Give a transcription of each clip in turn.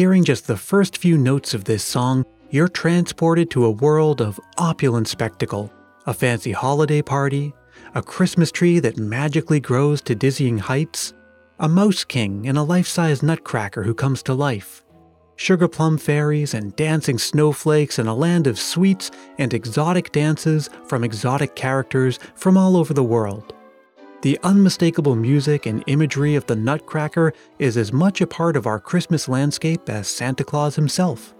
hearing just the first few notes of this song, you're transported to a world of opulent spectacle a fancy holiday party, a Christmas tree that magically grows to dizzying heights, a mouse king and a life size nutcracker who comes to life, sugar plum fairies and dancing snowflakes in a land of sweets and exotic dances from exotic characters from all over the world. The unmistakable music and imagery of the Nutcracker is as much a part of our Christmas landscape as Santa Claus himself.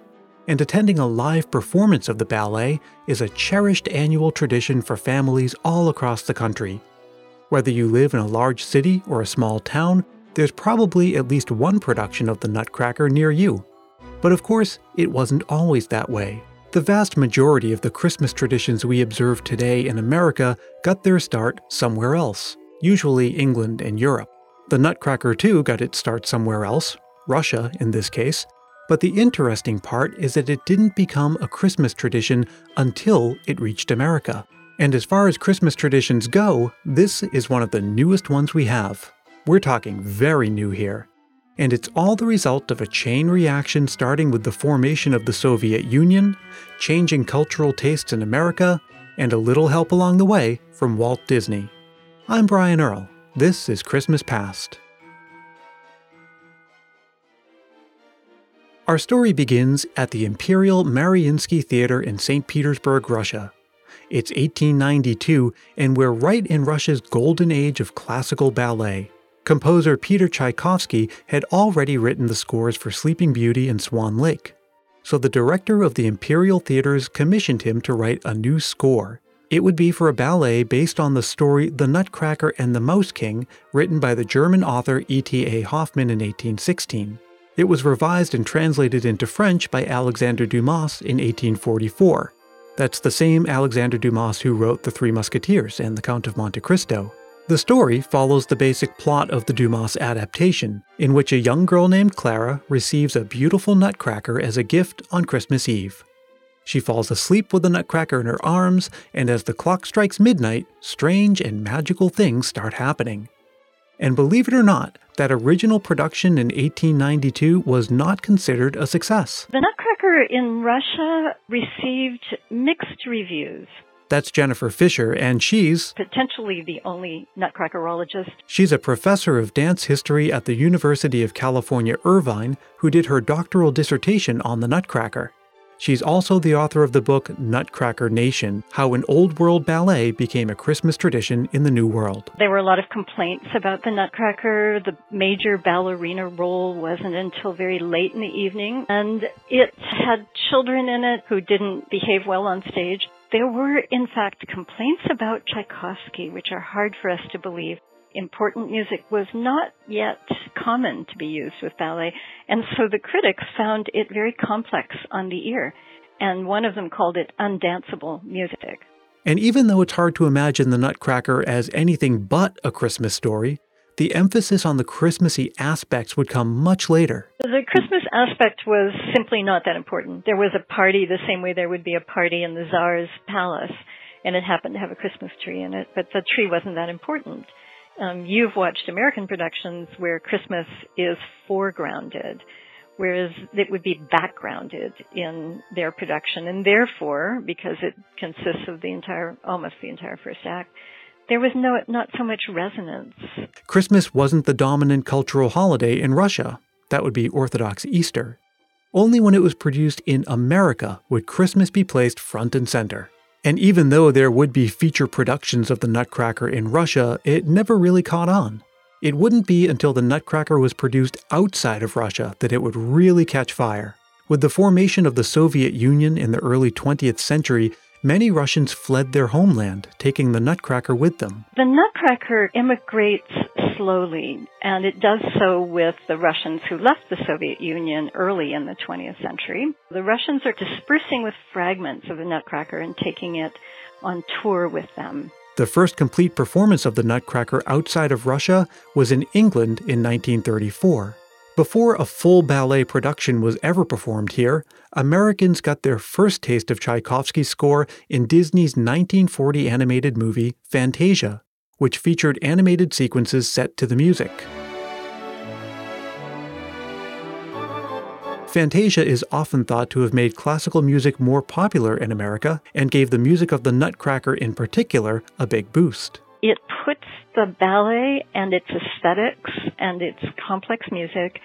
And attending a live performance of the ballet is a cherished annual tradition for families all across the country. Whether you live in a large city or a small town, there's probably at least one production of the Nutcracker near you. But of course, it wasn't always that way. The vast majority of the Christmas traditions we observe today in America got their start somewhere else usually England and Europe. The Nutcracker, too, got its start somewhere else, Russia in this case. But the interesting part is that it didn't become a Christmas tradition until it reached America. And as far as Christmas traditions go, this is one of the newest ones we have. We're talking very new here. And it's all the result of a chain reaction starting with the formation of the Soviet Union, changing cultural tastes in America, and a little help along the way from Walt Disney. I'm Brian Earl. This is Christmas Past. Our story begins at the Imperial Mariinsky Theater in St. Petersburg, Russia. It's 1892, and we're right in Russia's golden age of classical ballet. Composer Peter Tchaikovsky had already written the scores for Sleeping Beauty and Swan Lake. So the director of the Imperial Theaters commissioned him to write a new score. It would be for a ballet based on the story The Nutcracker and the Mouse King, written by the German author E.T.A. Hoffmann in 1816. It was revised and translated into French by Alexandre Dumas in 1844. That's the same Alexandre Dumas who wrote The Three Musketeers and The Count of Monte Cristo. The story follows the basic plot of the Dumas adaptation, in which a young girl named Clara receives a beautiful nutcracker as a gift on Christmas Eve. She falls asleep with the nutcracker in her arms, and as the clock strikes midnight, strange and magical things start happening. And believe it or not, that original production in 1892 was not considered a success. The Nutcracker in Russia received mixed reviews. That's Jennifer Fisher, and she's potentially the only nutcrackerologist. She's a professor of dance history at the University of California, Irvine, who did her doctoral dissertation on the Nutcracker. She's also the author of the book Nutcracker Nation How an Old World Ballet Became a Christmas Tradition in the New World. There were a lot of complaints about the Nutcracker. The major ballerina role wasn't until very late in the evening, and it had children in it who didn't behave well on stage. There were, in fact, complaints about Tchaikovsky, which are hard for us to believe important music was not yet common to be used with ballet. And so the critics found it very complex on the ear. And one of them called it undanceable music. And even though it's hard to imagine the Nutcracker as anything but a Christmas story, the emphasis on the Christmassy aspects would come much later. The Christmas aspect was simply not that important. There was a party the same way there would be a party in the Tsar's palace, and it happened to have a Christmas tree in it, but the tree wasn't that important um, you've watched American productions where Christmas is foregrounded, whereas it would be backgrounded in their production, and therefore, because it consists of the entire, almost the entire first act, there was no not so much resonance. Christmas wasn't the dominant cultural holiday in Russia. That would be Orthodox Easter. Only when it was produced in America would Christmas be placed front and center. And even though there would be feature productions of the Nutcracker in Russia, it never really caught on. It wouldn't be until the Nutcracker was produced outside of Russia that it would really catch fire. With the formation of the Soviet Union in the early 20th century, many Russians fled their homeland, taking the Nutcracker with them. The Nutcracker immigrates slowly, and it does so with the Russians who left the Soviet Union early in the 20th century. The Russians are dispersing with fragments of the Nutcracker and taking it on tour with them. The first complete performance of the Nutcracker outside of Russia was in England in 1934. Before a full ballet production was ever performed here, Americans got their first taste of Tchaikovsky's score in Disney's 1940 animated movie Fantasia, which featured animated sequences set to the music. Fantasia is often thought to have made classical music more popular in America and gave the music of the Nutcracker in particular a big boost. It puts the ballet and its aesthetics and its complex music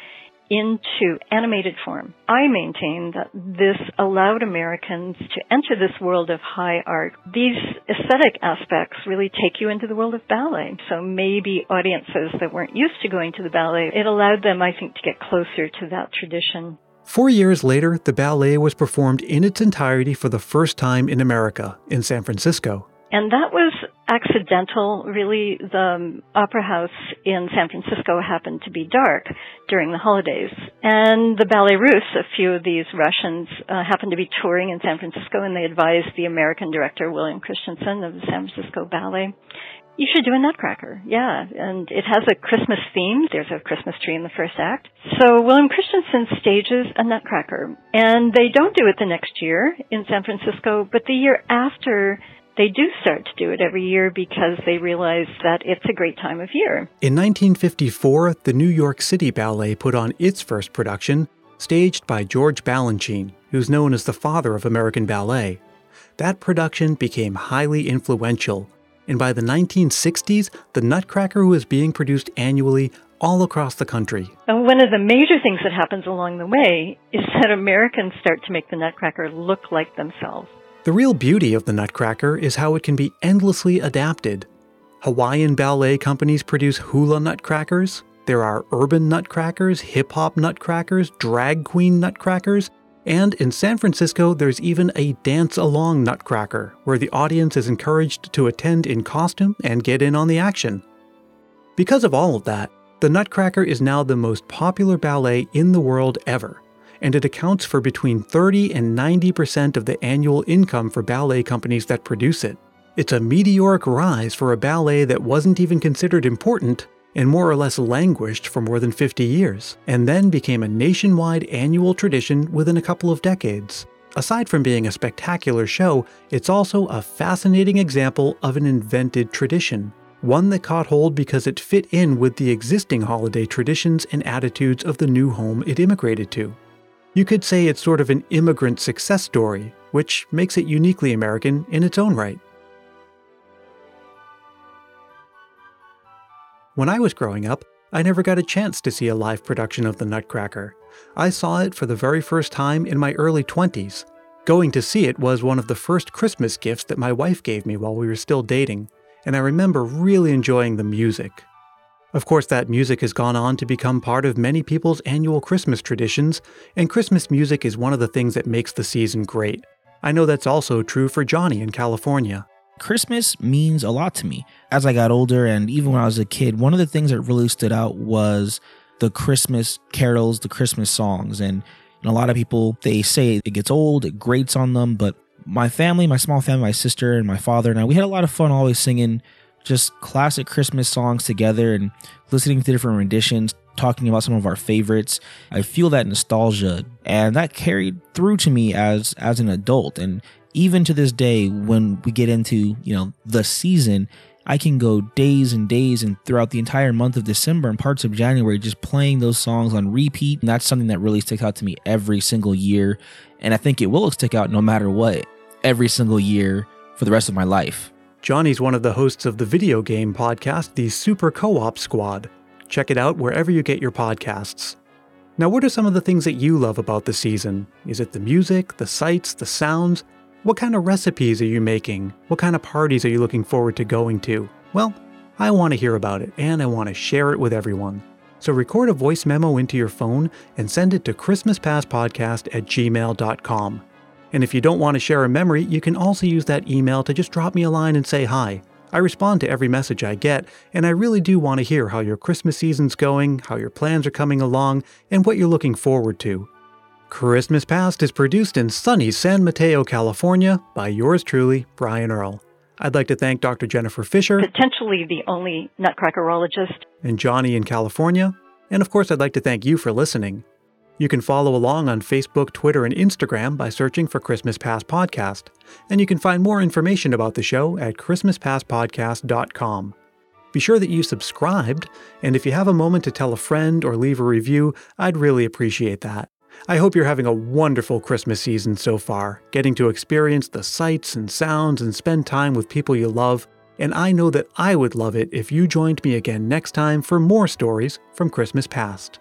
into animated form. I maintain that this allowed Americans to enter this world of high art. These aesthetic aspects really take you into the world of ballet. So maybe audiences that weren't used to going to the ballet, it allowed them, I think, to get closer to that tradition. Four years later, the ballet was performed in its entirety for the first time in America, in San Francisco. And that was accidental. Really, the opera house in San Francisco happened to be dark during the holidays. And the Ballet Russe, a few of these Russians, uh, happened to be touring in San Francisco and they advised the American director, William Christensen of the San Francisco Ballet, you should do a nutcracker. Yeah. And it has a Christmas theme. There's a Christmas tree in the first act. So William Christensen stages a nutcracker. And they don't do it the next year in San Francisco, but the year after they do start to do it every year because they realize that it's a great time of year. In 1954, the New York City Ballet put on its first production, staged by George Balanchine, who's known as the father of American ballet. That production became highly influential, and by the 1960s, the Nutcracker was being produced annually all across the country. And one of the major things that happens along the way is that Americans start to make the Nutcracker look like themselves. The real beauty of the Nutcracker is how it can be endlessly adapted. Hawaiian ballet companies produce hula nutcrackers. There are urban nutcrackers, hip hop nutcrackers, drag queen nutcrackers, and in San Francisco, there's even a dance along nutcracker where the audience is encouraged to attend in costume and get in on the action. Because of all of that, the Nutcracker is now the most popular ballet in the world ever and it accounts for between 30 and 90% of the annual income for ballet companies that produce it. It's a meteoric rise for a ballet that wasn't even considered important and more or less languished for more than 50 years, and then became a nationwide annual tradition within a couple of decades. Aside from being a spectacular show, it's also a fascinating example of an invented tradition, one that caught hold because it fit in with the existing holiday traditions and attitudes of the new home it immigrated to. You could say it's sort of an immigrant success story, which makes it uniquely American in its own right. When I was growing up, I never got a chance to see a live production of The Nutcracker. I saw it for the very first time in my early 20s. Going to see it was one of the first Christmas gifts that my wife gave me while we were still dating, and I remember really enjoying the music. Of course, that music has gone on to become part of many people's annual Christmas traditions, and Christmas music is one of the things that makes the season great. I know that's also true for Johnny in California. Christmas means a lot to me. As I got older and even when I was a kid, one of the things that really stood out was the Christmas carols, the Christmas songs. And a lot of people, they say it gets old, it grates on them, but my family, my small family, my sister and my father and I, we had a lot of fun always singing just classic Christmas songs together and listening to different renditions, talking about some of our favorites. I feel that nostalgia and that carried through to me as as an adult and even to this day when we get into, you know, the season, I can go days and days and throughout the entire month of December and parts of January just playing those songs on repeat. And that's something that really sticks out to me every single year. And I think it will stick out no matter what every single year for the rest of my life. Johnny's one of the hosts of the video game podcast, the Super Co op Squad. Check it out wherever you get your podcasts. Now, what are some of the things that you love about the season? Is it the music, the sights, the sounds? What kind of recipes are you making? What kind of parties are you looking forward to going to? Well, I want to hear about it and I want to share it with everyone. So record a voice memo into your phone and send it to ChristmasPastPodcast at gmail.com. And if you don't want to share a memory, you can also use that email to just drop me a line and say hi. I respond to every message I get, and I really do want to hear how your Christmas season's going, how your plans are coming along, and what you're looking forward to. Christmas Past is produced in sunny San Mateo, California by yours truly, Brian Earl. I'd like to thank Dr. Jennifer Fisher, potentially the only nutcrackerologist, and Johnny in California. And of course, I'd like to thank you for listening. You can follow along on Facebook, Twitter, and Instagram by searching for Christmas Past Podcast, and you can find more information about the show at ChristmasPastPodcast.com. Be sure that you subscribed, and if you have a moment to tell a friend or leave a review, I'd really appreciate that. I hope you're having a wonderful Christmas season so far, getting to experience the sights and sounds and spend time with people you love. And I know that I would love it if you joined me again next time for more stories from Christmas past.